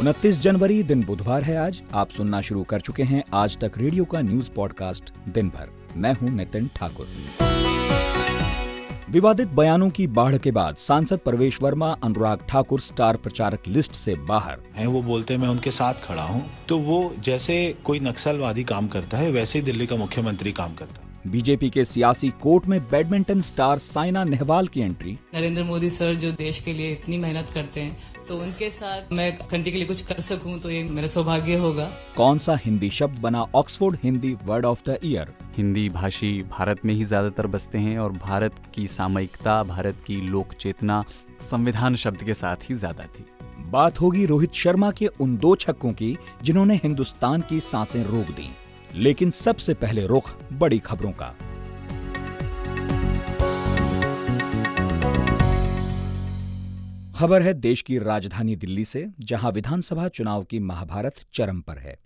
उनतीस जनवरी दिन बुधवार है आज। आप सुनना शुरू कर चुके हैं आज तक रेडियो का न्यूज़ पॉडकास्ट दिन भर। मैं हूँ नितिन ठाकुर। विवादित बयानों की बाढ़ के बाद सांसद प्रवेश वर्मा अनुराग ठाकुर स्टार प्रचारक लिस्ट से बाहर। हैं वो बोलते हैं मैं उनके साथ खड़ा हूँ। तो वो जैसे कोई नक्सलवादी काम करता है वैसे ही दिल्ली का मुख्यमंत्री काम करता है। बीजेपी के सियासी कोर्ट में बैडमिंटन स्टार साइना नेहवाल की एंट्री। नरेंद्र मोदी सर जो देश के लिए इतनी मेहनत करते हैं तो उनके साथ मैं कंट्री के लिए कुछ कर सकूँ तो ये मेरा सौभाग्य होगा। कौन सा हिंदी शब्द बना Oxford Hindi word of the year? Hindi भाषी भारत में ही ज़्यादातर बसते हैं और भारत की सामयिकता भारत की लोक चेतना संविधान शब्द के साथ ही ज़्यादा थी। बात होगी रोहित शर्मा के उन दो छक्कों की जिन्होंने हिंदुस्तान की साँसें रोक दी। लेकिन सबसे पहले रुख बड़ी खबरों का। खबर है देश की राजधानी दिल्ली से, जहाँ विधानसभा चुनाव की महाभारत चरम पर है।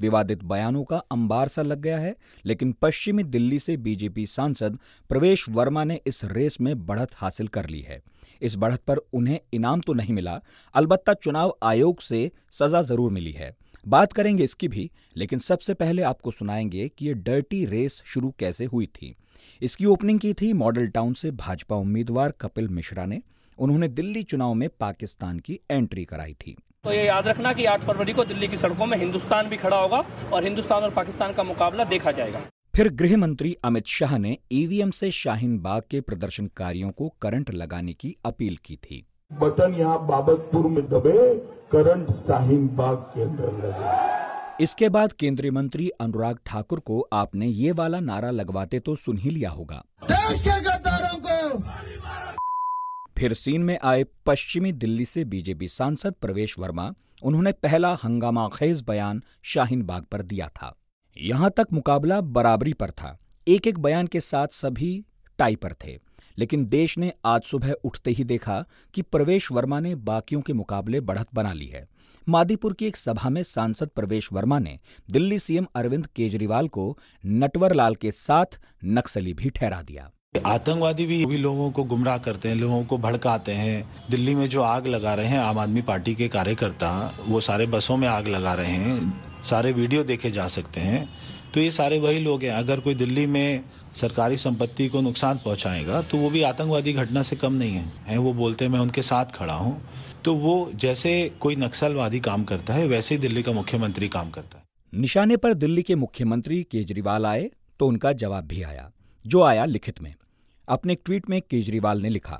विवादित बयानों का अंबार सा लग गया है, लेकिन पश्चिमी दिल्ली से बीजेपी सांसद प्रवेश वर्मा ने इस रेस में बढ़त हासिल कर ली है। इस बढ़त पर उन्हें इनाम तो नहीं मिला, अलबत्ता चुनाव आयोग से सजा ज़रूर मिली है। बात करेंगे इसकी भी, लेकिन सबसे पहले आपको सुनाएँगे कि ये डर्टी रेस शुरू कैसे हुई थी। इसकी ओपनिंग की थी मॉडल टाउन से भाजपा उम्मीदवार कपिल मिश्रा ने। उन्होंने दिल्ली चुनाव में पाकिस्तान की एंट्री कराई थी। तो ये याद रखना कि 8 फरवरी को दिल्ली की सड़कों में हिंदुस्तान भी खड़ा होगा और हिंदुस्तान और पाकिस्तान का मुकाबला देखा जाएगा। फिर गृह मंत्री अमित शाह ने ईवीएम से शाहीन बाग के प्रदर्शनकारियों को करंट लगाने की अपील की थी। बटन यहाँ बाबतपुर में दबे करंट शाहीन बाग के अंदर लगे। इसके बाद केंद्रीय मंत्री अनुराग ठाकुर को आपने ये वाला नारा लगवाते तो सुन ही लिया होगा। देश के गद्दारों को फिर सीन में आए पश्चिमी दिल्ली से बीजेपी सांसद प्रवेश वर्मा, उन्होंने पहला हंगामा खेज बयान शाहीन बाग पर दिया था। यहाँ तक मुकाबला बराबरी पर था। एक एक बयान के साथ सभी टाई पर थे। लेकिन देश ने आज सुबह उठते ही देखा कि प्रवेश वर्मा ने बाकियों के मुकाबले बढ़त बना ली है। मादीपुर की एक सभा में सांसद प्रवेश वर्मा ने दिल्ली सीएम अरविंद केजरीवाल को नटवर लाल के साथ नक्सली भी ठहरा दिया। आतंकवादी भी, भी लोगों को गुमराह करते हैं लोगों को भड़काते हैं। दिल्ली में जो आग लगा रहे हैं आम आदमी पार्टी के कार्यकर्ता वो सारे बसों में आग लगा रहे हैं सारे वीडियो देखे जा सकते हैं। तो ये सारे वही लोग हैं। अगर कोई दिल्ली में सरकारी संपत्ति को नुकसान पहुंचाएगा तो वो भी आतंकवादी घटना से कम नहीं है, है वो बोलते मैं उनके साथ खड़ा हूँ। तो वो जैसे कोई नक्सलवादी काम करता है वैसे ही दिल्ली का मुख्यमंत्री काम करता है। निशाने पर दिल्ली के मुख्यमंत्री केजरीवाल आए तो उनका जवाब भी आया जो आया लिखित में। अपने ट्वीट में केजरीवाल ने लिखा,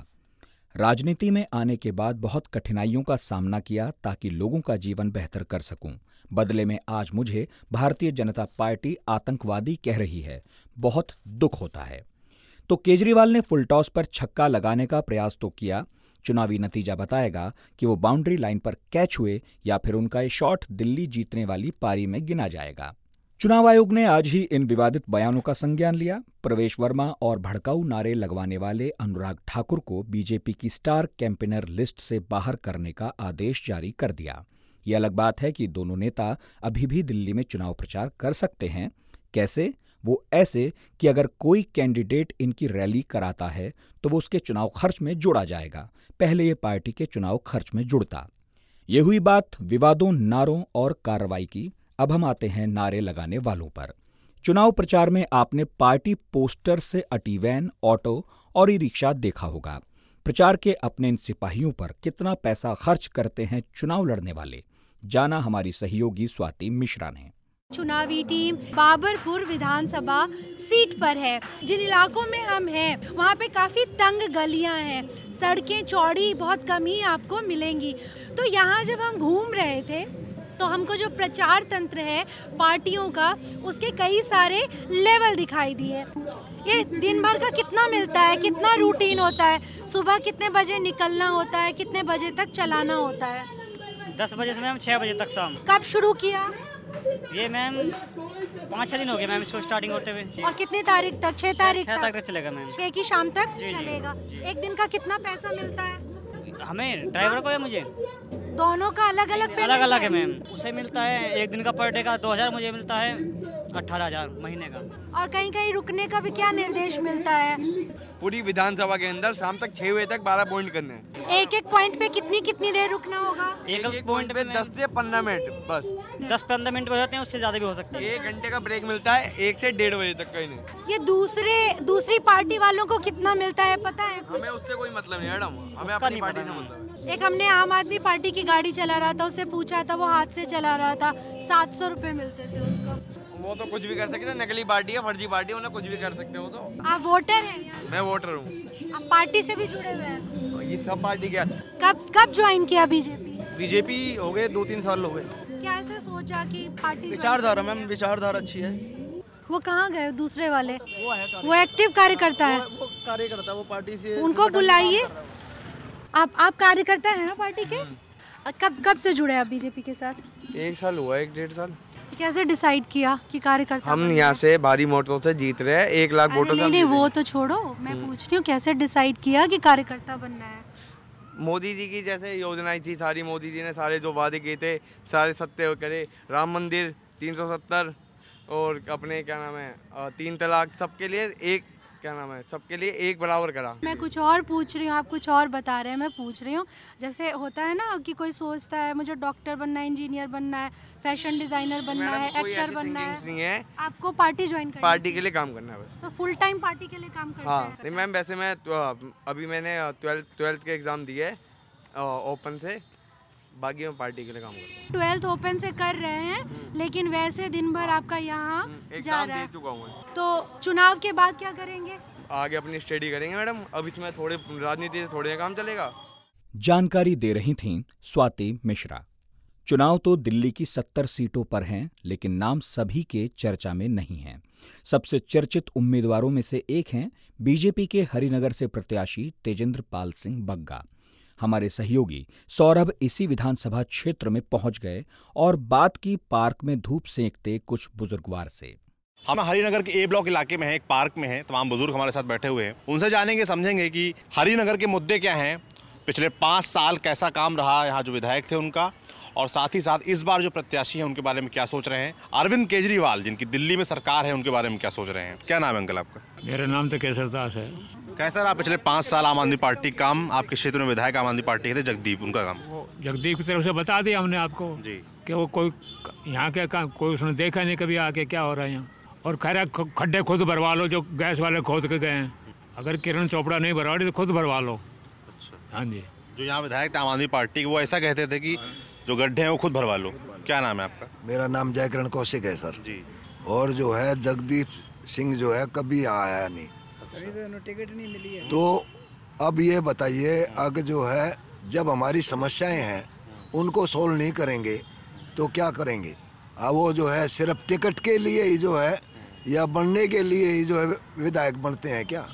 राजनीति में आने के बाद बहुत कठिनाइयों का सामना किया ताकि लोगों का जीवन बेहतर कर सकूँ। बदले में आज मुझे भारतीय जनता पार्टी आतंकवादी कह रही है, बहुत दुख होता है। तो केजरीवाल ने फुलटॉस पर छक्का लगाने का प्रयास तो किया। चुनावी नतीजा बताएगा कि वो बाउंड्री लाइन पर कैच हुए या फिर उनका ये शॉट दिल्ली जीतने वाली पारी में गिना जाएगा। चुनाव आयोग ने आज ही इन विवादित बयानों का संज्ञान लिया। प्रवेश वर्मा और भड़काऊ नारे लगवाने वाले अनुराग ठाकुर को बीजेपी की स्टार कैंपेनर लिस्ट से बाहर करने का आदेश जारी कर दिया। ये अलग बात है कि दोनों नेता अभी भी दिल्ली में चुनाव प्रचार कर सकते हैं। कैसे? वो ऐसे कि अगर कोई कैंडिडेट इनकी रैली कराता है तो वो उसके चुनाव खर्च में जोड़ा जाएगा। पहले ये पार्टी के चुनाव खर्च में जुड़ता। ये हुई बात विवादों, नारों और कार्रवाई की। अब हम आते हैं नारे लगाने वालों पर। चुनाव प्रचार में आपने पार्टी पोस्टर से अटी वैन, ऑटो और ई रिक्शा देखा होगा। प्रचार के अपने इन सिपाहियों पर कितना पैसा खर्च करते हैं चुनाव लड़ने वाले? जाना हमारी सहयोगी स्वाति मिश्रा ने। चुनावी टीम बाबरपुर विधानसभा सीट पर है। जिन इलाकों में हम हैं, वहाँ पे काफ़ी तंग गलियाँ हैं। सड़कें, चौड़ी, बहुत कम ही आपको मिलेंगी। तो यहाँ जब हम घूम रहे थे तो हमको जो प्रचार तंत्र है पार्टियों का उसके कई सारे लेवल दिखाई दिए ये दिन भर का कितना मिलता है कितना रूटीन होता है? सुबह कितने बजे निकलना होता है कितने बजे तक चलाना होता है? दस बजे से मैम छः बजे तक शाम। कब शुरू किया? ये मैम पाँच छः दिन हो गए मैम इसको स्टार्टिंग होते हुए। और कितनी तारीख तक? छह तारीख छः तक? तक चलेगा मैम। छह की शाम तक जी, चलेगा जी, जी। एक दिन का कितना पैसा मिलता है? हमें ड्राइवर को या मुझे? दोनों का अलग अलग अलग अलग है मैम। उसे मिलता है एक दिन का पर डे का दो हज़ार मुझे मिलता है। अट्ठारह हज़ार महीने का। और कहीं कहीं रुकने का भी क्या निर्देश मिलता है? पूरी विधानसभा के अंदर शाम तक छह बजे तक बारह पॉइंट करने हैं। एक एक पॉइंट पे कितनी कितनी देर रुकना होगा? एक एक पॉइंट पे दस से पंद्रह मिनट बस। दस पंद्रह मिनट हो जाते हैं उससे ज़्यादा भी हो सकते हैं। एक घंटे का ब्रेक मिलता है एक से डेढ़ बजे तक कहीं नहीं। ये दूसरे दूसरी पार्टी वालों को कितना मिलता है पता है हमें उससे कोई मतलब नहीं मैडम। हमें अपनी पार्टी से मतलब एक हमने आम आदमी पार्टी की गाड़ी चला रहा था उससे पूछा था वो हाथ से चला रहा था। सात सौ रुपये मिलते थे उसको। वो तो कुछ भी कर सकते हैं नकली पार्टी है फर्जी पार्टी है उन्हें कुछ भी कर सकते हो तो। आप वोटर हैं मैं वोटर हूँ। आप पार्टी से भी जुड़े हुए हैं? ये सब पार्टी क्या? कब कब ज्वाइन किया बीजेपी बीजेपी हो गए दो तीन साल हो गए। क्या ऐसे सोचा कि पार्टी विचारधारा मैम विचारधारा अच्छी है। वो कहाँ गए दूसरे वाले? वो है वो एक्टिव कार्यकर्ता है। वो कार्यकर्ता वो पार्टी से उनको बुलाइए। आप आप कार्यकर्ता है ना पार्टी के? कब कब से जुड़े आप बीजेपी के साथ? एक साल हुआ एक डेढ़ साल। कैसे डिसाइड किया कि कार्यकर्ता हम यहाँ से भारी मोटरों से जीत रहे हैं एक लाख वोटों से नहीं नहीं वो तो छोड़ो मैं पूछ रही हूँ कैसे डिसाइड किया कि कार्यकर्ता बनना है? मोदी जी की जैसे योजनाएँ थी सारी मोदी जी ने सारे जो वादे किए थे सारे सत्य करे। राम मंदिर 370 और अपने क्या नाम है तीन तलाक सबके लिए एक क्या नाम है? सबके लिए एक बराबर करा। मैं कुछ और पूछ रही हूँ आप कुछ और बता रहे हैं मैं पूछ रही हूँ। जैसे होता है ना कि कोई सोचता है मुझे डॉक्टर बनना है इंजीनियर बनना है फ़ैशन डिज़ाइनर बनना है एक्टर बनना thinkings नहीं है। है आपको पार्टी ज्वाइन करनी पार्टी के लिए काम करना है बस। तो फुल टाइम पार्टी के लिए काम करते हाँ नहीं मैम वैसे मैं तो, अभी मैंने ट्वेल्थ ट्वेल्थ के एग्ज़ाम दिए ओपन से। बाकी मैं पार्टी के लिए काम करता हूँ। ट्वेल्थ ओपन से कर रहे हैं लेकिन वैसे दिन भर आपका यहाँ जा रहा है। चुका हूँ तो चुनाव के बाद क्या करेंगे? आगे अपनी स्टडी करेंगे मैडम। अब इसमें थोड़े राजनीति से थोड़े काम चलेगा। जानकारी दे रही थी स्वाति मिश्रा। चुनाव तो दिल्ली की सत्तर सीटों पर हैं लेकिन नाम सभी के चर्चा में नहीं हैं। सबसे चर्चित उम्मीदवारों में से एक हैं बीजेपी के हरिनगर से प्रत्याशी तेजेंद्र पाल सिंह बग्गा। हमारे सहयोगी सौरभ इसी विधानसभा क्षेत्र में पहुँच गए और बात की पार्क में धूप सेंकते कुछ बुजुर्गवार से। हम हरिनगर के ए ब्लॉक इलाके में है, एक पार्क में है, तमाम बुज़ुर्ग हमारे साथ बैठे हुए हैं। उनसे जानेंगे, समझेंगे कि हरिनगर के मुद्दे क्या हैं। पिछले पाँच साल कैसा काम रहा, यहाँ जो विधायक थे उनका और साथ ही साथ इस बार जो प्रत्याशी हैं उनके बारे में क्या सोच रहे हैं? अरविंद केजरीवाल जिनकी दिल्ली में सरकार है उनके बारे में क्या सोच रहे हैं? क्या नाम है अंकल आपका? मेरा नाम तो केसर दास है। कैसा रहा पिछले पाँच साल आम आदमी पार्टी काम आपके क्षेत्र में विधायक आम आदमी पार्टी के थे जगदीप उनका काम? जगदीप की तरफ़ से बता दिया हमने आपको जी। कि वो कोई यहाँ के काम कोई उसने देखा नहीं कभी आके क्या हो रहा है यहाँ? और कह रहा खड्डे खुद भरवा लो जो गैस वाले खोद के गए हैं। अगर किरण चोपड़ा नहीं भरवा रही तो खुद भरवा लो। अच्छा। हाँ जी। जो यहाँ विधायक थे आम आदमी पार्टी वो ऐसा कहते थे कि जो गड्ढे हैं वो खुद भरवा लो। क्या नाम है आपका? मेरा नाम जयकरण कौशिक है सर। जी। और जो है जगदीप सिंह जो है कभी आया नहीं। टिकट नहीं मिली है। तो अब ये बताइए अगर जो है जब हमारी समस्याएँ हैं उनको सोल्व नहीं करेंगे तो क्या करेंगे? अब वो जो है सिर्फ़ टिकट के लिए ही जो है या बनने के लिए ही जो है विधायक बनते हैं क्या?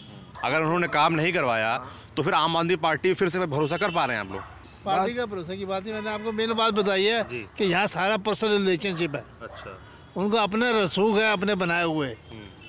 अगर उन्होंने काम नहीं करवाया तो फिर आम आदमी पार्टी फिर से भरोसा कर पा रहे हैं आप लोग? पार्टी का भरोसा की बात ही मैंने आपको मेन बात बताई है कि यहाँ सारा पर्सनल रिलेशनशिप है। अच्छा। उनका अपने रसूख है अपने बनाए हुए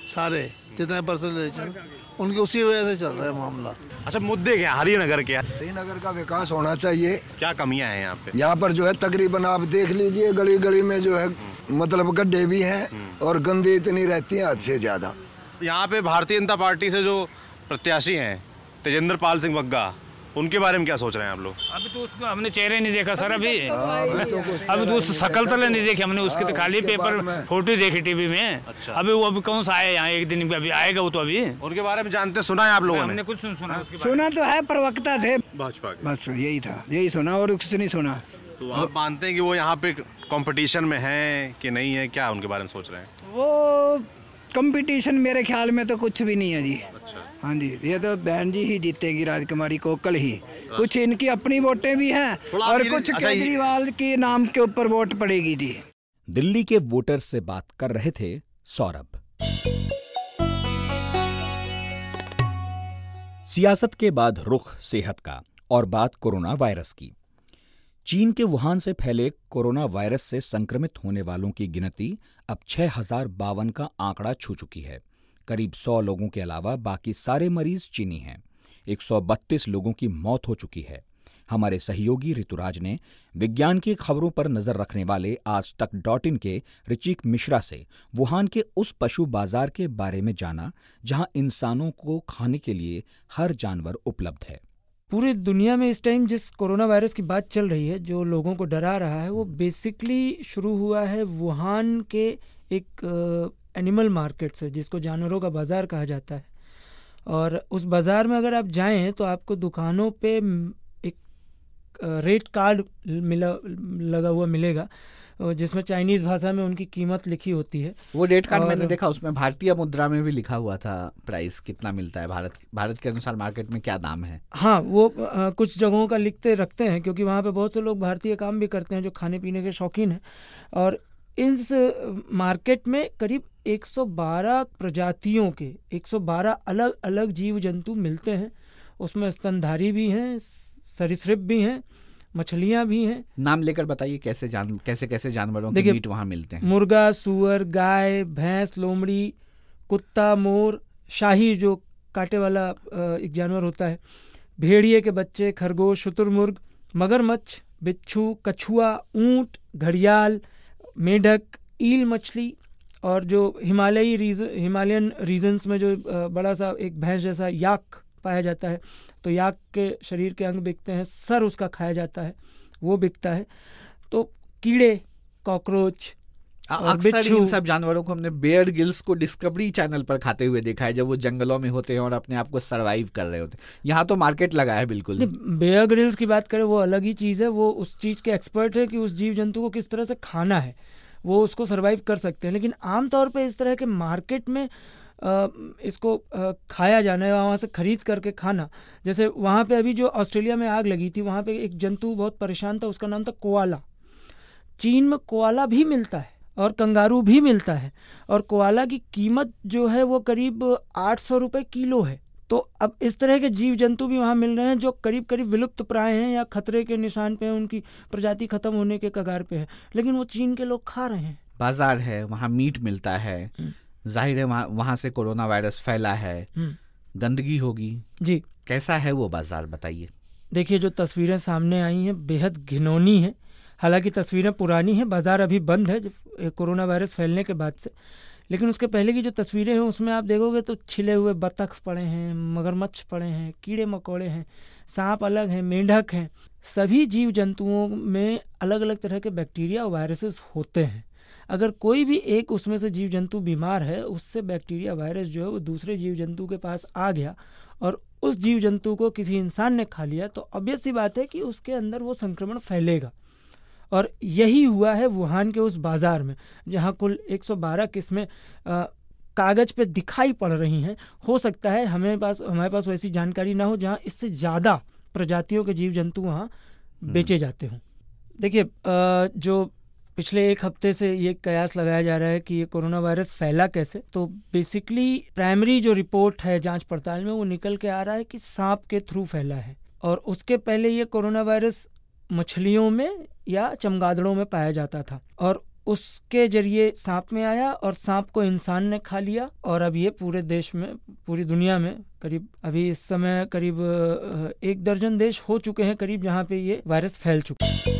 सारे जितने पर्सनल रिलेशन उनकी उसी वजह से चल रहा है मामला। अच्छा मुद्दे क्या हरिनगर के। श्रीनगर का विकास होना चाहिए। क्या कमियाँ हैं यहाँ पे? यहाँ पर जो है तकरीबन आप देख लीजिए गली गली में जो है मतलब गड्ढे भी हैं और गंदी इतनी रहती है हद से ज़्यादा। यहाँ पे भारतीय जनता पार्टी से जो प्रत्याशी हैं तेजेंद्र पाल सिंह बग्गा उनके बारे में क्या सोच रहे हैं आप लोग? अभी तो उसको हमने चेहरे नहीं देखा सर अभी। अभी तो उस शकल तले नहीं देखी हमने उसके तो खाली पेपर फ़ोटो देखी टीवी में। अभी वो अभी कौन सा आया यहाँ एक दिन अभी आएगा वो तो अभी। उनके बारे में जानते सुना है आप लोगों ने? कुछ सुन सुना सुना तो है प्रवक्ता थे। भाजपा बस यही था यही सुना और कुछ नहीं सुना। तो आप मानते हैं कि वो यहाँ पे कंपटीशन में हैं कि नहीं है? क्या उनके बारे में सोच रहे हैं? वो कंपटीशन मेरे ख्याल में तो कुछ भी नहीं है जी। हाँ जी ये तो बहन जी ही जीतेगी राजकुमारी कोकल ही कुछ इनकी अपनी वोटें भी हैं और कुछ केजरीवाल के नाम के ऊपर वोट पड़ेगी जी दिल्ली के वोटर्स से बात कर रहे थे सौरभ सियासत के बाद रुख सेहत का और बात कोरोना वायरस की चीन के वुहान से फैले कोरोना वायरस से संक्रमित होने वालों की गिनती अब छह हज़ार बावन का आंकड़ा छू चुकी है करीब सौ लोगों के अलावा बाकी सारे मरीज़ चीनी हैं। 132 लोगों की मौत हो चुकी है। हमारे सहयोगी ऋतुराज ने विज्ञान की खबरों पर नज़र रखने वाले आज तक डॉट इन के ऋचिक मिश्रा से वुहान के उस पशु बाज़ार के बारे में जाना, जहाँ इंसानों को खाने के लिए हर जानवर उपलब्ध है। पूरी दुनिया में इस टाइम जिस कोरोना वायरस की बात चल रही है, जो लोगों को डरा रहा है, वो बेसिकली शुरू हुआ है वुहान के एक एनिमल मार्केट से जिसको जानवरों का बाज़ार कहा जाता है। और उस बाज़ार में अगर आप जाएँ तो आपको दुकानों पे एक रेट कार्ड मिला लगा हुआ मिलेगा जिसमें चाइनीज़ भाषा में उनकी कीमत लिखी होती है। वो रेट कार्ड मैंने देखा उसमें भारतीय मुद्रा में भी लिखा हुआ था प्राइस कितना मिलता है। भारत भारत के अनुसार मार्केट में क्या दाम है? हाँ वो आ, कुछ जगहों का लिखते रखते हैं क्योंकि वहाँ पे बहुत से लोग भारतीय काम भी करते हैं जो खाने पीने के शौकीन हैं। और इस मार्केट में करीब 112 प्रजातियों के 112 अलग अलग जीव जंतु मिलते हैं। उसमें स्तनधारी भी हैं सरिसृप भी हैं मछलियाँ भी हैं। नाम लेकर बताइए कैसे जान कैसे कैसे जानवरों के मीट वहाँ मिलते हैं। मुर्गा सुअर गाय भैंस लोमड़ी कुत्ता मोर शाही जो कांटे वाला एक जानवर होता है। भेड़िए के बच्चे खरगोश शुतुरमुर्ग मगरमच्छ बिच्छू कछुआ ऊँट घड़ियाल मेढक, ईल मछली और जो हिमालयी रीज हिमालयन रीजन्स में जो बड़ा सा एक भैंस जैसा याक पाया जाता है तो याक के शरीर के अंग बिकते हैं, सर उसका खाया जाता है, वो बिकता है। तो कीड़े, कॉकरोच अक्सर इन सब जानवरों को हमने बेयर गिल्स को डिस्कवरी चैनल पर खाते हुए देखा है जब वो जंगलों में होते हैं और अपने आप को सरवाइव कर रहे होते हैं। यहाँ तो मार्केट लगा है बिल्कुल। बेयर गिल्स की बात करें वो अलग ही चीज़ है। वो उस चीज़ के एक्सपर्ट है कि उस जीव जंतु को किस तरह से खाना है। वो उसको सर्वाइव कर सकते हैं। लेकिन आमतौर पर इस तरह के मार्केट में इसको खाया जाना है वहाँ से ख़रीद करके खाना जैसे वहाँ पे अभी जो ऑस्ट्रेलिया में आग लगी थी वहाँ पे एक जंतु बहुत परेशान था उसका नाम था कोआला चीन में कोआला भी मिलता है। और कंगारू भी मिलता है। और कोआला की कीमत जो है वो करीब आठ सौ रुपये किलो है। तो अब इस तरह के जीव जंतु भी वहाँ मिल रहे हैं जो करीब करीब विलुप्त प्राय हैं या खतरे के निशान पे हैं उनकी प्रजाति खत्म होने के कगार पे है। लेकिन वो चीन के लोग खा रहे हैं। बाज़ार है वहाँ मीट मिलता है। ज़ाहिर है वहाँ वहाँ से कोरोना वायरस फैला है। गंदगी होगी। जी। कैसा है वो बाज़ार बताइए। देखिए जो तस्वीरें सामने आई हैं बेहद घिनौनी है। हालाँकि तस्वीरें पुरानी हैं बाज़ार अभी बंद है। कोरोना वायरस फैलने के बाद से। लेकिन उसके पहले की जो तस्वीरें हैं, उसमें आप देखोगे तो छिले हुए बतख पड़े हैं, मगरमच्छ पड़े हैं, कीड़े मकोड़े हैं, सांप अलग हैं, मेंढक हैं। सभी जीव जंतुओं में अलग अलग तरह के बैक्टीरिया और वायरसेस होते हैं। अगर कोई भी एक उसमें से जीव जंतु बीमार है, उससे बैक्टीरिया वायरस जो है, वो दूसरे जीव जंतु के पास आ गया और उस जीव जंतु को किसी इंसान ने खा लिया तो ऑब्वियस सी बात है कि उसके अंदर वो संक्रमण फैलेगा। और यही हुआ है वुहान के उस बाज़ार में जहाँ कुल 112 किस्में कागज़ पे दिखाई पड़ रही हैं। हो सकता है हमें पास हमारे पास वैसी जानकारी ना हो जहाँ इससे ज़्यादा प्रजातियों के जीव जंतु वहाँ हम्म। बेचे जाते हों। देखिए जो पिछले एक हफ़्ते से ये कयास लगाया जा रहा है कि ये कोरोना वायरस फैला कैसे तो बेसिकली प्राइमरी जो रिपोर्ट है जाँच पड़ताल में वो निकल के आ रहा है कि सांप के थ्रू फैला है। और उसके पहले ये कोरोना वायरस मछलियों में या चमगादड़ों में पाया जाता था और उसके ज़रिए सांप में आया और सांप को इंसान ने खा लिया और अब ये पूरे देश में, पूरी दुनिया में करीब, अभी इस समय करीब एक दर्जन देश हो चुके हैं करीब जहाँ पे ये वायरस फैल चुका है।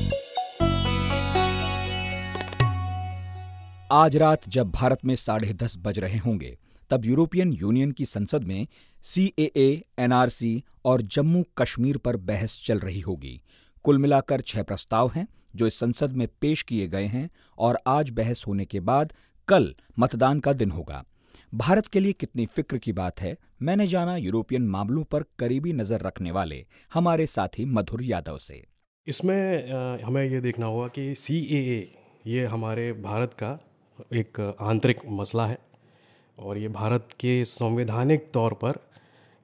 आज रात जब भारत में साढ़े दस बज रहे होंगे, तब यूरोपियन यूनियन की संसद में सी एनआरसी और जम्मू कश्मीर पर बहस चल रही होगी। कुल मिलाकर छह प्रस्ताव हैं, जो इस संसद में पेश किए गए हैं और आज बहस होने के बाद कल मतदान का दिन होगा। भारत के लिए कितनी फ़िक्र की बात है? मैंने जाना यूरोपियन मामलों पर करीबी नज़र रखने वाले हमारे साथी मधुर यादव से। इसमें हमें ये देखना होगा कि CAA ये हमारे भारत का एक आंतरिक मसला है और ये भारत के संवैधानिक तौर पर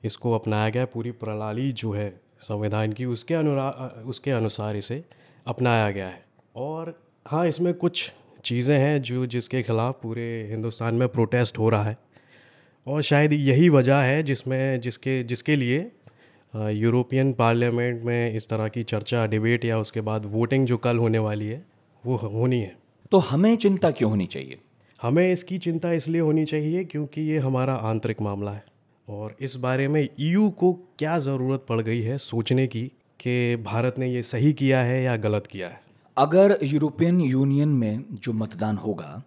इसको अपनाया गया पूरी प्रणाली जो है संविधान की उसके अनुरा उसके अनुसार इसे अपनाया गया है। और हाँ इसमें कुछ चीज़ें हैं जो जिसके ख़िलाफ़ पूरे हिंदुस्तान में प्रोटेस्ट हो रहा है। और शायद यही वजह है जिसमें जिसके जिसके लिए यूरोपियन पार्लियामेंट में इस तरह की चर्चा डिबेट या उसके बाद वोटिंग जो कल होने वाली है वो होनी है। तो हमें चिंता क्यों होनी चाहिए? हमें इसकी चिंता इसलिए होनी चाहिए क्योंकि ये हमारा आंतरिक मामला है। और इस बारे में ईयू को क्या ज़रूरत पड़ गई है सोचने की कि भारत ने ये सही किया है या गलत किया है? अगर यूरोपियन यूनियन में जो मतदान होगा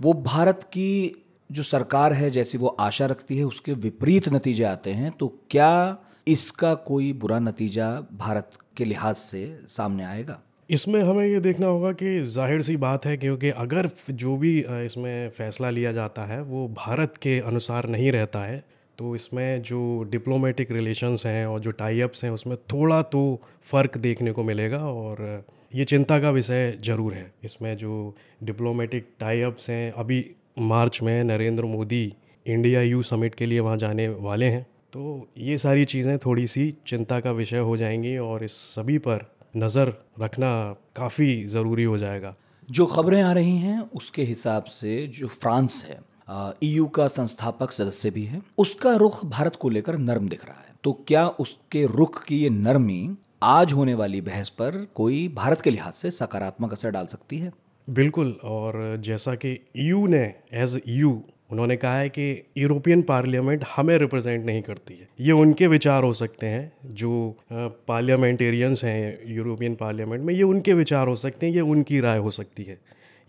वो भारत की जो सरकार है जैसी वो आशा रखती है उसके विपरीत नतीजे आते हैं तो क्या इसका कोई बुरा नतीजा भारत के लिहाज से सामने आएगा? इसमें हमें ये देखना होगा कि ज़ाहिर सी बात है क्योंकि अगर जो भी इसमें फ़ैसला लिया जाता है वो भारत के अनुसार नहीं रहता है। तो इसमें जो डिप्लोमेटिक रिलेशंस हैं और जो टाई अप्स हैं, उसमें थोड़ा तो फ़र्क देखने को मिलेगा और ये चिंता का विषय ज़रूर है। इसमें जो डिप्लोमेटिक टाई अप्स हैं, अभी मार्च में Narendra Modi India EU summit के लिए वहाँ जाने वाले हैं। तो ये सारी चीज़ें थोड़ी सी चिंता का विषय हो जाएँगी और इस सभी पर नज़र रखना काफ़ी ज़रूरी हो जाएगा। जो खबरें आ रही हैं, उसके हिसाब से जो फ्रांस है ईयू का संस्थापक सदस्य भी है। उसका रुख भारत को लेकर नर्म दिख रहा है। तो क्या उसके रुख की ये नरमी आज होने वाली बहस पर कोई भारत के लिहाज से सकारात्मक असर डाल सकती है? बिल्कुल, और जैसा कि यू ने एज यू उन्होंने कहा है कि यूरोपियन पार्लियामेंट हमें रिप्रेजेंट नहीं करती है। ये उनके विचार हो सकते हैं, जो पार्लियामेंटेरियंस हैं यूरोपियन पार्लियामेंट में, ये उनके विचार हो सकते हैं, ये उनकी राय हो सकती है।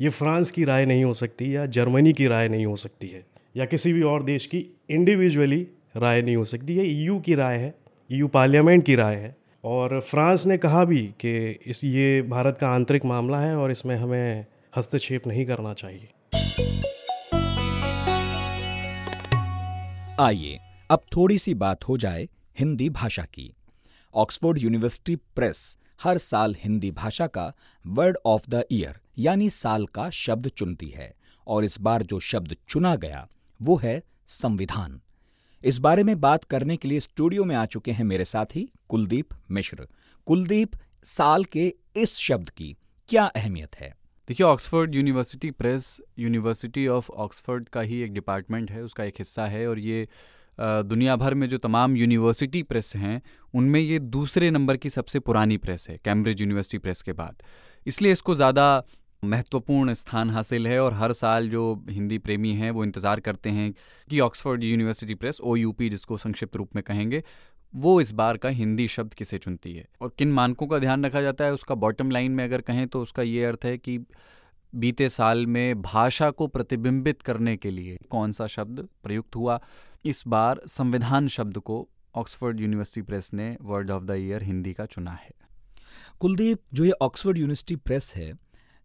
ये फ्रांस की राय नहीं हो सकती, या जर्मनी की राय नहीं हो सकती है, या किसी भी और देश की इंडिविजुअली राय नहीं हो सकती। ये यू की राय है यू पार्लियामेंट की राय है, और फ्रांस ने कहा भी कि इस, ये भारत का आंतरिक मामला है और इसमें हमें हस्तक्षेप नहीं करना चाहिए। आइए, अब थोड़ी सी बात हो जाए हिंदी भाषा की। ऑक्सफोर्ड यूनिवर्सिटी प्रेस हर साल हिंदी भाषा का वर्ड ऑफ़ द ईयर यानी साल का शब्द चुनती है, और इस बार जो शब्द चुना गया, वो है संविधान। इस बारे में बात करने के लिए स्टूडियो में आ चुके हैं मेरे साथी कुलदीप मिश्र। कुलदीप, साल के इस शब्द की क्या अहमियत है? देखिए, Oxford University Press, University of Oxford का ही एक डिपार्टमेंट है, उसका एक हिस्सा है, और ये दुनिया भर में जो तमाम यूनिवर्सिटी प्रेस हैं, उनमें ये दूसरे नंबर की सबसे पुरानी प्रेस है, कैम्ब्रिज यूनिवर्सिटी प्रेस के बाद। इसलिए इसको ज़्यादा महत्वपूर्ण स्थान हासिल है और हर साल जो हिंदी प्रेमी हैं वो इंतज़ार करते हैं कि ऑक्सफोर्ड यूनिवर्सिटी प्रेस ओ जिसको संक्षिप्त रूप में कहेंगे, वो इस बार का हिंदी शब्द किसे चुनती है? और किन मानकों का ध्यान रखा जाता है उसका बॉटम लाइन में अगर कहें तो उसका ये अर्थ है कि बीते साल में भाषा को प्रतिबिंबित करने के लिए कौन सा शब्द प्रयुक्त हुआ? इस बार संविधान शब्द को ऑक्सफोर्ड यूनिवर्सिटी प्रेस ने word of the year Hindi का चुना है। कुलदीप, जो ये ऑक्सफोर्ड यूनिवर्सिटी प्रेस है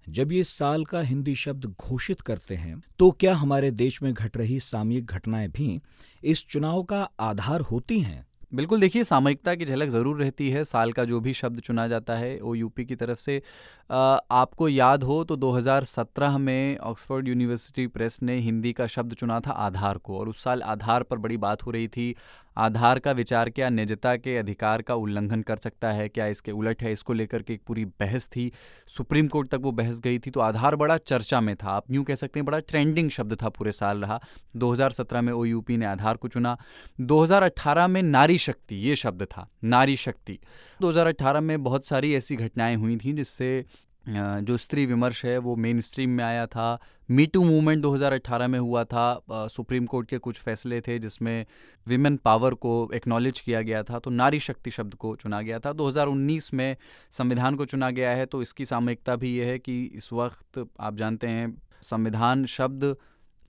जब ये साल का हिंदी शब्द घोषित करते हैं तो क्या हमारे देश में घट रही सामयिक घटनाएँ भी इस चुनाव का आधार होती हैं? बिल्कुल, देखिए, सामयिकता की झलक ज़रूर रहती है। साल का जो भी शब्द चुना जाता है, वो यूपी की तरफ़ से आपको याद हो तो 2017 में ऑक्सफोर्ड यूनिवर्सिटी प्रेस ने हिंदी का शब्द चुना था आधार को और उस साल आधार पर बड़ी बात हो रही थी। आधार का विचार क्या, निजता के अधिकार का उल्लंघन कर सकता है? क्या इसके उलट है? इसको लेकर के एक पूरी बहस थी। सुप्रीम कोर्ट तक वो बहस गई थी। तो आधार बड़ा चर्चा में था। आप यूँ कह सकते हैं बड़ा ट्रेंडिंग शब्द था पूरे साल रहा। 2017 में ओ ने आधार को चुना। 2018 में नारी शक्ति, ये शब्द था, नारी शक्ति। 2018 में बहुत सारी ऐसी घटनाएँ हुई थी जिससे जो स्त्री विमर्श है, वो मेन स्ट्रीम में आया था। मीटू मूवमेंट 2018 में हुआ था। सुप्रीम कोर्ट के कुछ फैसले थे, जिसमें विमेन पावर को एक्नॉलेज किया गया था तो नारी शक्ति शब्द को चुना गया था। 2019 में संविधान को चुना गया है तो इसकी सामयिकता भी ये है कि इस वक्त आप जानते हैं, संविधान शब्द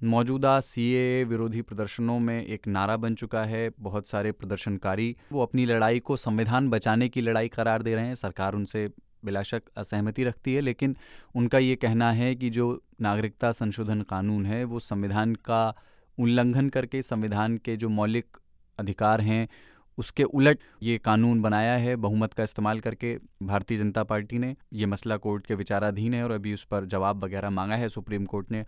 मौजूदा सीए विरोधी प्रदर्शनों में एक नारा बन चुका है। बहुत सारे प्रदर्शनकारी वो अपनी लड़ाई को संविधान बचाने की लड़ाई करार दे रहे हैं। सरकार उनसे बिलाशक असहमति रखती है, लेकिन उनका ये कहना है कि जो नागरिकता संशोधन कानून है, वो संविधान का उल्लंघन करके, संविधान के जो मौलिक अधिकार हैं, उसके उलट ये कानून बनाया है, बहुमत का इस्तेमाल करके भारतीय जनता पार्टी ने। ये मसला कोर्ट के विचाराधीन है और अभी उस पर जवाब वगैरह मांगा है सुप्रीम कोर्ट ने।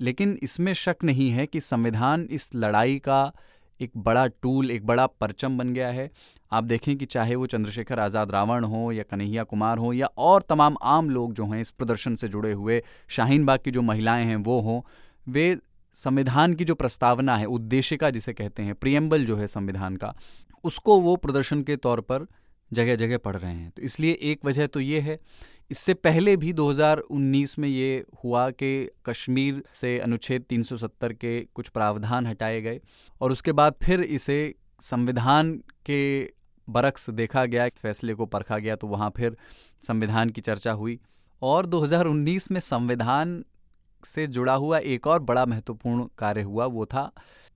लेकिन इसमें शक नहीं है कि संविधान इस लड़ाई का एक बड़ा टूल, एक बड़ा परचम बन गया है। आप देखें कि चाहे वो चंद्रशेखर आज़ाद रावण हो या कन्हैया कुमार हो या और तमाम आम लोग जो हैं इस प्रदर्शन से जुड़े हुए, शाहीन बाग की जो महिलाएँ हैं वो हों, वे संविधान की जो प्रस्तावना है, उद्देशिका जिसे कहते हैं, प्रियम्बल जो है संविधान का, उसको वो प्रदर्शन के तौर पर जगह जगह पढ़ रहे हैं। तो इसलिए एक वजह तो ये है इससे पहले भी 2019 में ये हुआ कि कश्मीर से अनुच्छेद 370 के कुछ प्रावधान हटाए गए और उसके बाद फिर इसे संविधान के बरक्स देखा गया, फैसले को परखा गया तो वहाँ फिर संविधान की चर्चा हुई। और 2019 में संविधान से जुड़ा हुआ एक और बड़ा महत्वपूर्ण कार्य हुआ, वो था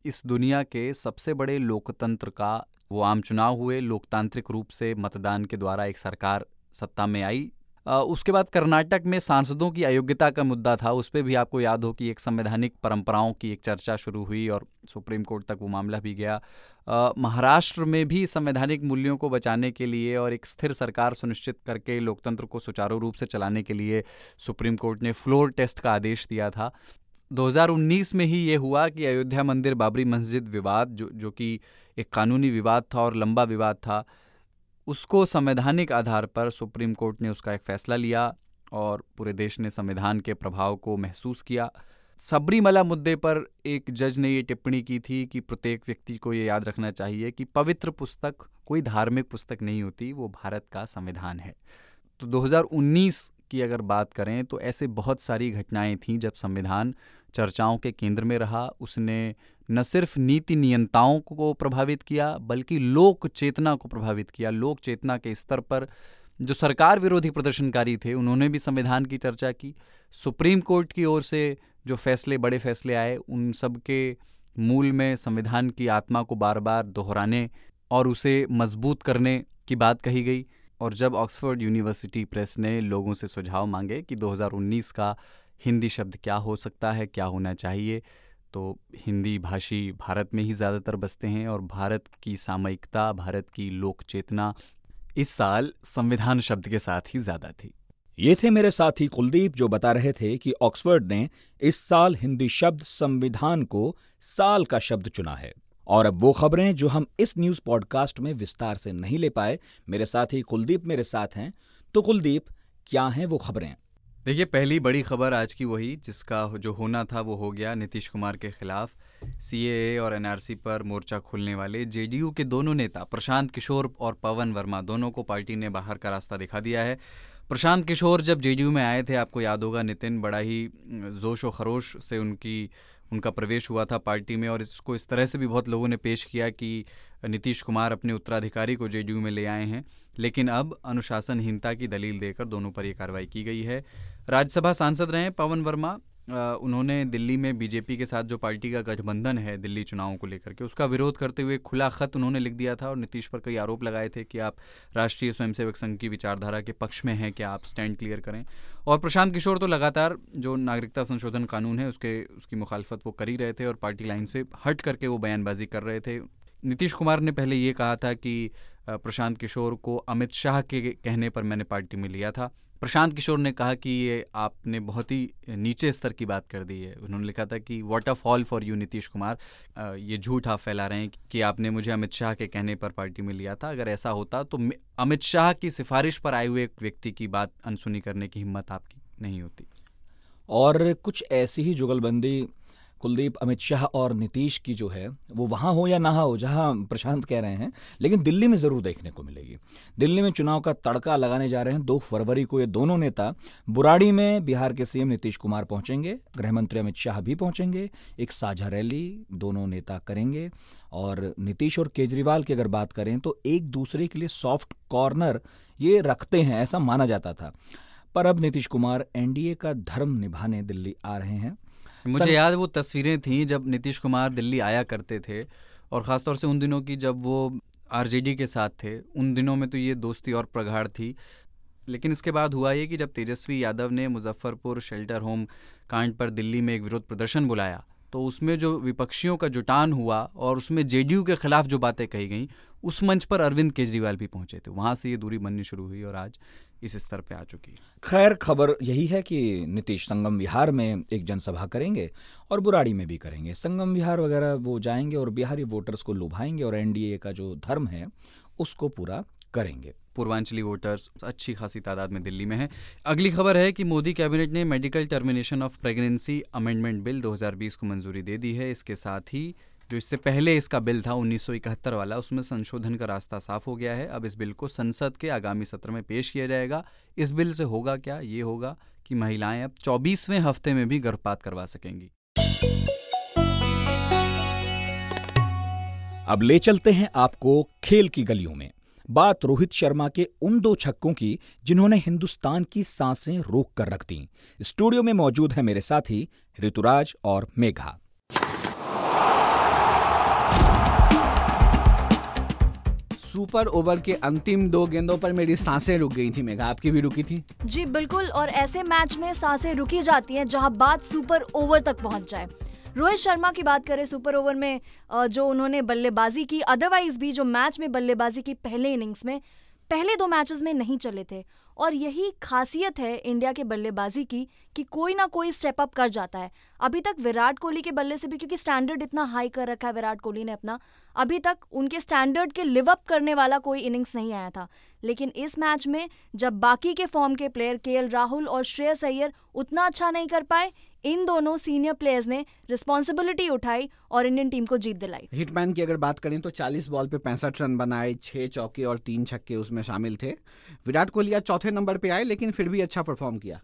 इस दुनिया के सबसे बड़े लोकतंत्र का, वो आम चुनाव हुए, लोकतांत्रिक रूप से मतदान के द्वारा एक सरकार सत्ता में आई उसके बाद कर्नाटक में सांसदों की अयोग्यता का मुद्दा था। उस पर भी आपको याद हो कि एक संवैधानिक परंपराओं की एक चर्चा शुरू हुई और सुप्रीम कोर्ट तक वो मामला भी गया। महाराष्ट्र में भी संवैधानिक मूल्यों को बचाने के लिए और एक स्थिर सरकार सुनिश्चित करके लोकतंत्र को सुचारू रूप से चलाने के लिए सुप्रीम कोर्ट ने फ्लोर टेस्ट का आदेश दिया था। 2019 में ही ये हुआ कि अयोध्या मंदिर बाबरी मस्जिद विवाद, जो जो कि एक कानूनी विवाद था और लंबा विवाद था उसको संवैधानिक आधार पर सुप्रीम कोर्ट ने उसका एक फ़ैसला लिया और पूरे देश ने संविधान के प्रभाव को महसूस किया। सबरीमला मुद्दे पर एक जज ने ये टिप्पणी की थी कि प्रत्येक व्यक्ति को ये याद रखना चाहिए कि पवित्र पुस्तक कोई धार्मिक पुस्तक नहीं होती, वो भारत का संविधान है। तो 2019 की अगर बात करें तो ऐसे बहुत सारी घटनाएँ थीं जब संविधान चर्चाओं के केंद्र में रहा, उसने न सिर्फ़ नीति नियंताओं को प्रभावित किया, बल्कि लोक चेतना को प्रभावित किया। लोक चेतना के स्तर पर जो सरकार विरोधी प्रदर्शनकारी थे, उन्होंने भी संविधान की चर्चा की। सुप्रीम कोर्ट की ओर से जो फैसले, बड़े फैसले आए, उन सब के मूल में संविधान की आत्मा को बार बार दोहराने और उसे मज़बूत करने की बात कही गई। और जब ऑक्सफोर्ड यूनिवर्सिटी प्रेस ने लोगों से सुझाव मांगे कि 2019 का हिंदी शब्द क्या हो सकता है, क्या होना चाहिए? तो हिंदी भाषी भारत में ही ज़्यादातर बसते हैं और भारत की सामयिकता, भारत की लोक चेतना इस साल संविधान शब्द के साथ ही ज़्यादा थी। ये थे मेरे साथी कुलदीप जो बता रहे थे कि ऑक्सफोर्ड ने इस साल हिंदी शब्द संविधान को साल का शब्द चुना है। और अब वो खबरें जो हम इस न्यूज़ पॉडकास्ट में विस्तार से नहीं ले पाए, मेरे साथी कुलदीप मेरे साथ हैं। तो कुलदीप, क्या हैं वो खबरें? देखिए, पहली बड़ी खबर आज की वही, जिसका जो होना था, वो हो गया नीतीश कुमार के खिलाफ। सी और एनआरसी पर मोर्चा खोलने वाले जेडीयू के दोनों नेता, प्रशांत किशोर और पवन वर्मा, दोनों को पार्टी ने बाहर का रास्ता दिखा दिया है। प्रशांत किशोर जब जेडीयू में आए थे, आपको याद होगा, नितिन बड़ा ही जोश व खरोश से उनकी उनका प्रवेश हुआ था पार्टी में और इसको इस तरह से भी बहुत लोगों ने पेश किया कि नीतीश कुमार अपने उत्तराधिकारी को जेडीयू में ले आए हैं। लेकिन अब अनुशासनहीनता की दलील देकर दोनों पर यह कार्रवाई की गई है। राज्यसभा सांसद रहे पवन वर्मा। उन्होंने दिल्ली में बीजेपी के साथ जो पार्टी का गठबंधन है दिल्ली चुनावों को लेकर के, उसका विरोध करते हुए खुला खत उन्होंने लिख दिया था और नीतीश पर कई आरोप लगाए थे कि आप राष्ट्रीय स्वयंसेवक संघ की विचारधारा के पक्ष में हैं, क्या आप स्टैंड क्लियर करें? और प्रशांत किशोर तो लगातार जो नागरिकता संशोधन कानून है, उसके, उसकी मुखालफत वो कर ही रहे थे और पार्टी लाइन से हट करके वो बयानबाजी कर रहे थे। नीतीश कुमार ने पहले ये कहा था कि प्रशांत किशोर को अमित शाह के कहने पर मैंने पार्टी में लिया था। प्रशांत किशोर ने कहा कि ये आपने बहुत ही नीचे स्तर की बात कर दी है। उन्होंने लिखा था कि what a fall for you Nitish Kumar. ये झूठ आप फैला रहे हैं कि आपने मुझे अमित शाह के कहने पर पार्टी में लिया था। अगर ऐसा होता तो अमित शाह की सिफारिश पर आए हुए एक व्यक्ति की बात अनसुनी करने की हिम्मत आपकी नहीं होती। और कुछ ऐसी ही जुगलबंदी कुलदीप, अमित शाह और नीतीश की जो है, वो वहाँ हो या ना हो, जहाँ प्रशांत कह रहे हैं, लेकिन दिल्ली में ज़रूर देखने को मिलेगी। दिल्ली में चुनाव का तड़का लगाने जा रहे हैं दो फरवरी को ये दोनों नेता। बुराड़ी में बिहार के सीएम नीतीश कुमार पहुँचेंगे, गृहमंत्री अमित शाह भी पहुँचेंगे, एक साझा रैली दोनों नेता करेंगे। और नीतीश और केजरीवाल की अगर बात करें तो एक दूसरे के लिए सॉफ्ट कॉर्नर ये रखते हैं, ऐसा माना जाता था। पर अब नीतीश कुमार एनडीए का धर्म निभाने दिल्ली आ रहे हैं। मुझे सर... याद वो तस्वीरें थी जब नीतीश कुमार दिल्ली आया करते थे और ख़ासतौर से उन दिनों की जब वो आरजेडी के साथ थे। उन दिनों में तो ये दोस्ती और प्रगाढ़ थी। लेकिन इसके बाद हुआ ये कि जब तेजस्वी यादव ने मुजफ्फरपुर शेल्टर होम कांड पर दिल्ली में एक विरोध प्रदर्शन बुलाया तो उसमें जो विपक्षियों का जुटान हुआ और उसमें जेडीयू के खिलाफ जो बातें कही गई उस मंच पर अरविंद केजरीवाल भी पहुँचे थे। वहाँ से ये दूरी बननी शुरू हुई और आज इस स्तर पे आ चुकी है। खैर खबर यही है कि नीतीश संगम विहार में एक जनसभा करेंगे और बुराड़ी में भी करेंगे। संगम विहार वगैरह वो जाएँगे और बिहारी वोटर्स को लुभाएँगे और एनडीए का जो धर्म है उसको पूरा करेंगे। पूर्वांचली वोटर्स अच्छी खासी तादाद में दिल्ली में है। अगली खबर है कि मोदी कैबिनेट ने medical termination of pregnancy amendment bill 2020 को मंजूरी दे दी है। इसके साथ ही जो इससे पहले इसका बिल था उन्नीस सौ इकहत्तर वाला, उसमें संशोधन का रास्ता साफ़ हो गया है। अब इस बिल को संसद के आगामी सत्र में पेश किया जाएगा। इस बिल से होगा क्या? ये होगा कि महिलाएँ अब चौबीसवें हफ़्ते में भी गर्भपात करवा सकेंगी। अब ले चलते हैं आपको खेल की गलियों में। बात रोहित शर्मा के उन दो छक्कों की, जिन्होंने हिंदुस्तान की साँसें रोक कर रख दी। स्टूडियो में मौजूद है मेरे साथी ऋतुराज और मेघा। सुपर ओवर के अंतिम दो गेंदों पर मेरी साँसें रुक गई थी, मेघा। आपकी भी रुकी थी? जी, बिल्कुल, और ऐसे मैच में साँसें रुकी जाती हैं जहाँ बात सुपर ओवर तक पहुँच जाए। रोहित शर्मा की बात करें सुपर ओवर में जो उन्होंने बल्लेबाजी की अदरवाइज़ भी जो मैच में बल्लेबाजी की पहले इनिंग्स में, पहले दो मैचेस में नहीं चले थे। और यही खासियत है इंडिया के बल्लेबाजी की कि कोई ना कोई स्टेप अप कर जाता है। अभी तक विराट कोहली के बल्ले से भी, क्योंकि स्टैंडर्ड इतना हाई कर रखा है विराट कोहली ने अपना, अभी तक उनके स्टैंडर्ड के लिव अप करने वाला कोई इनिंग्स नहीं आया था। लेकिन इस मैच में जब बाकी के फॉर्म के प्लेयर के राहुल और श्रेयस अय्यर उतना अच्छा नहीं कर पाए इन दोनों सीनियर प्लेयर्स ने रिस्पॉन्सिबिलिटी उठाई और इंडियन टीम को जीत दिलाई। हिटमैन की अगर बात करें तो 40 बॉल पे पैंसठ रन बनाए छह चौके और तीन छक्के उसमें शामिल थे। विराट कोहली आज चौथे नंबर पे आए लेकिन फिर भी अच्छा परफॉर्म किया।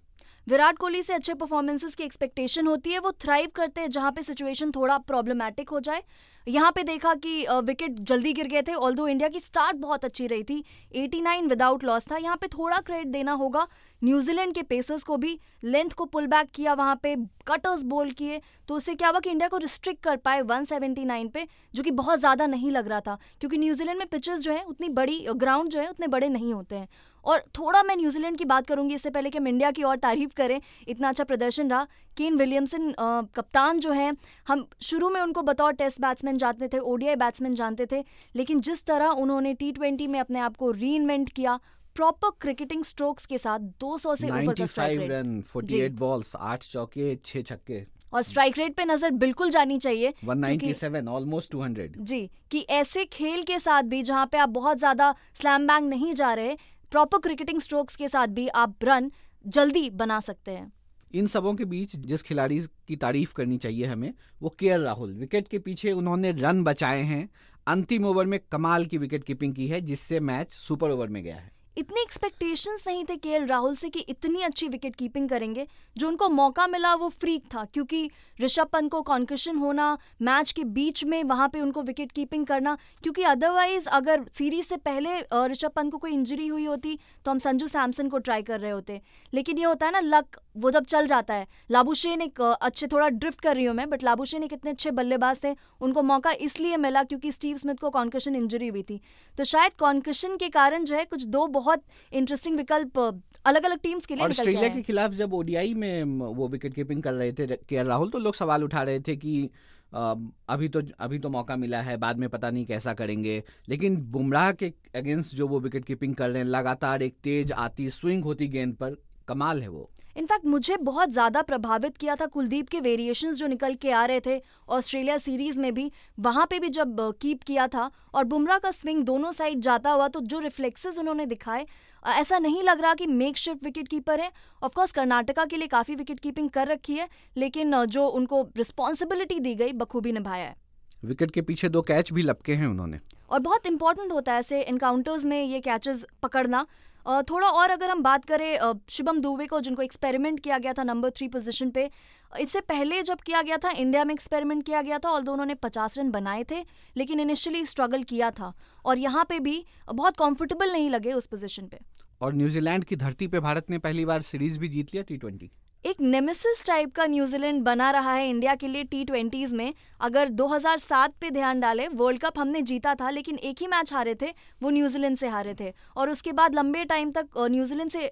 विराट कोहली से अच्छे परफॉर्मेंसेस की एक्सपेक्टेशन होती है वो थ्राइव करते हैं जहाँ पे सिचुएशन थोड़ा प्रॉब्लमैटिक हो जाए। यहाँ पे देखा कि विकेट जल्दी गिर गए थे ऑल इंडिया की स्टार्ट बहुत अच्छी रही थी। 89 विदाउट लॉस था। यहाँ पे थोड़ा क्रेडिट देना होगा। न्यूजीलैंड के पेसर्स को भी लेंथ को पुल बैक किया, वहाँ पे कटर्स बोल किए। तो उससे क्या हुआ कि इंडिया को रिस्ट्रिक्ट कर पाए 179 पे, जो कि बहुत ज़्यादा नहीं लग रहा था। क्योंकि न्यूजीलैंड में पिचेस जो है, उतनी बड़ी ग्राउंड जो है, उतने बड़े नहीं होते हैं। और थोड़ा मैं न्यूजीलैंड की बात करूँगी, इससे पहले कि हम इंडिया की और तारीफ़ करें। इतना अच्छा प्रदर्शन रहा। केन विलियमसन कप्तान जो है, हम शुरू में उनको बतौर टेस्ट बैट्समैन जानते थे ओडीआई बैट्समैन जानते थे लेकिन जिस तरह उन्होंने टी में अपने आप को री किया प्रॉपर क्रिकेटिंग स्ट्रोक्स के साथ 200 से ऊपर का स्ट्राइक रन 48 बॉल्स आठ चौके छह छक्के। और स्ट्राइक रेट पे नज़र बिल्कुल जानी चाहिए 197 ऑलमोस्ट 200 जी कि ऐसे खेल के साथ भी जहाँ पे आप बहुत ज़्यादा स्लैम बैंग नहीं जा रहे प्रॉपर क्रिकेटिंग स्ट्रोक्स के साथ भी आप रन जल्दी बना सकते हैं। इन सबों के बीच जिस खिलाड़ी की तारीफ़ करनी चाहिए हमें, वो के राहुल। विकेट के पीछे उन्होंने रन बचाए हैं। अंतिम ओवर में कमाल की विकेट कीपिंग की है, जिससे मैच सुपर ओवर में गया है। इतने एक्सपेक्टेशंस नहीं थे के राहुल से कि इतनी अच्छी विकेट कीपिंग करेंगे, जो उनको मौका मिला वो फ्रीक था, क्योंकि ऋषभ पंत को कॉन्कशन होना मैच के बीच में वहाँ पे उनको विकेट कीपिंग करना, क्योंकि अदरवाइज़ अगर सीरीज़ से पहले ऋषभ पंत को कोई इंजरी हुई होती तो हम संजू सैमसन को ट्राई कर रहे होते। लेकिन ये होता है ना लक वो जब चल जाता है। लाबुशेन एक अच्छे थोड़ा ड्रिफ्ट कर रही हूँ मैं बट लाबुशेन एक इतने अच्छे बल्लेबाज थे, उनको मौका इसलिए मिला क्योंकि स्टीव स्मिथ को कॉन्कशन इंजरी हुई थी। तो शायद कॉन्कशन के कारण जो है कुछ दो बहुत इंटरेस्टिंग विकल्प अलग अलग टीम्स के लिए ऑस्ट्रेलिया के खिलाफ जब ओडीआई में वो विकेट कीपिंग कर रहे थे के राहुल तो लोग सवाल उठा रहे थे कि अभी तो अभी तो मौका मिला है बाद में पता नहीं कैसा करेंगे। लेकिन बुमराह के अगेंस्ट जो वो विकेट कीपिंग कर रहे हैं लगातार एक तेज आती स्विंग होती गेंद पर कमाल है वो। इनफैक्ट मुझे बहुत ज़्यादा प्रभावित किया था कुलदीप के वेरिएशंस जो निकल के आ रहे थे ऑस्ट्रेलिया सीरीज़ में भी। वहाँ पे भी जब कीप किया था और बुमराह का स्विंग दोनों साइड जाता हुआ तो जो रिफ्लेक्सेस उन्होंने दिखाए ऐसा नहीं लग रहा कि मेक शिफ्ट विकेट कीपर है ऑफकोर्स कर्नाटका के लिए काफ़ी विकेट कीपिंग कर रखी है लेकिन जो उनको रिस्पॉन्सिबिलिटी दी गई बखूबी निभाया है। विकेट के पीछे दो कैच भी लपके हैं उन्होंने। और बहुत इंपॉर्टेंट होता है ऐसे इनकाउंटर्स में ये कैचेस पकड़ना। थोड़ा और अगर हम बात करें शुभम दुबे को, जिनको एक्सपेरिमेंट किया गया था नंबर थ्री पोजीशन पे, इससे पहले जब किया गया था इंडिया में एक्सपेरिमेंट किया गया था और दोनों ने पचास रन बनाए थे, लेकिन इनिशियली स्ट्रगल किया था। और यहाँ पे भी बहुत कंफर्टेबल नहीं लगे उस पोजीशन पे। और न्यूजीलैंड की धरती पे भारत ने पहली बार सीरीज़ भी जीत लिया टी ट्वेंटी एक नेमेसिस टाइप का न्यूजीलैंड बना रहा है इंडिया के लिए टी ट्वेंटीज में। अगर 2007 पे ध्यान डालें वर्ल्ड कप हमने जीता था, लेकिन एक ही मैच हारे थे, वो न्यूजीलैंड से हारे थे। और उसके बाद लंबे टाइम तक न्यूजीलैंड से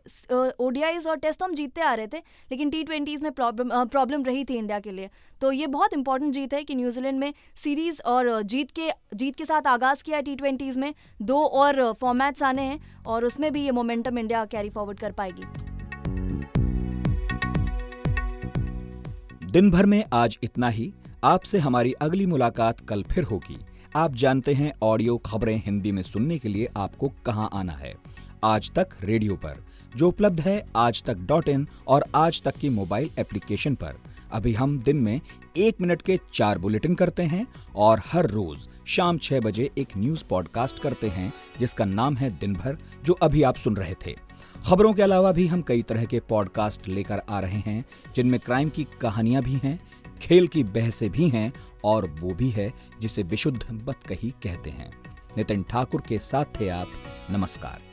ओडीआईज और टेस्ट तो हम जीतते आ रहे थे, लेकिन टी ट्वेंटीज़ में प्रॉब्लम प्रॉब्लम रही थी इंडिया के लिए। तो ये बहुत इंपॉर्टेंट जीत है कि न्यूजीलैंड में सीरीज़ और जीत के जीत के साथ आगाज़ किया टी ट्वेंटीज़ में। दो और फॉर्मेट्स आने हैं, और उसमें भी ये मोमेंटम इंडिया कैरी फॉरवर्ड कर पाएगी। दिन भर में आज इतना ही। आपसे हमारी अगली मुलाकात कल फिर होगी। आप जानते हैं ऑडियो खबरें हिंदी में सुनने के लिए आपको कहाँ आना है। आज तक रेडियो पर, जो उपलब्ध है आज तक डॉट इन और आज तक की मोबाइल एप्लीकेशन पर। अभी हम दिन में एक मिनट के चार बुलेटिन करते हैं और हर रोज शाम छह बजे एक न्यूज़ पॉडकास्ट करते हैं, जिसका नाम है दिन भर जो अभी आप सुन रहे थे। खबरों के अलावा भी हम कई तरह के पॉडकास्ट लेकर आ रहे हैं, जिनमें क्राइम की कहानियाँ भी हैं, खेल की बहसें भी हैं, और वो भी है जिसे विशुद्ध बत कही कहते हैं। नितिन ठाकुर के साथ थे आप, नमस्कार।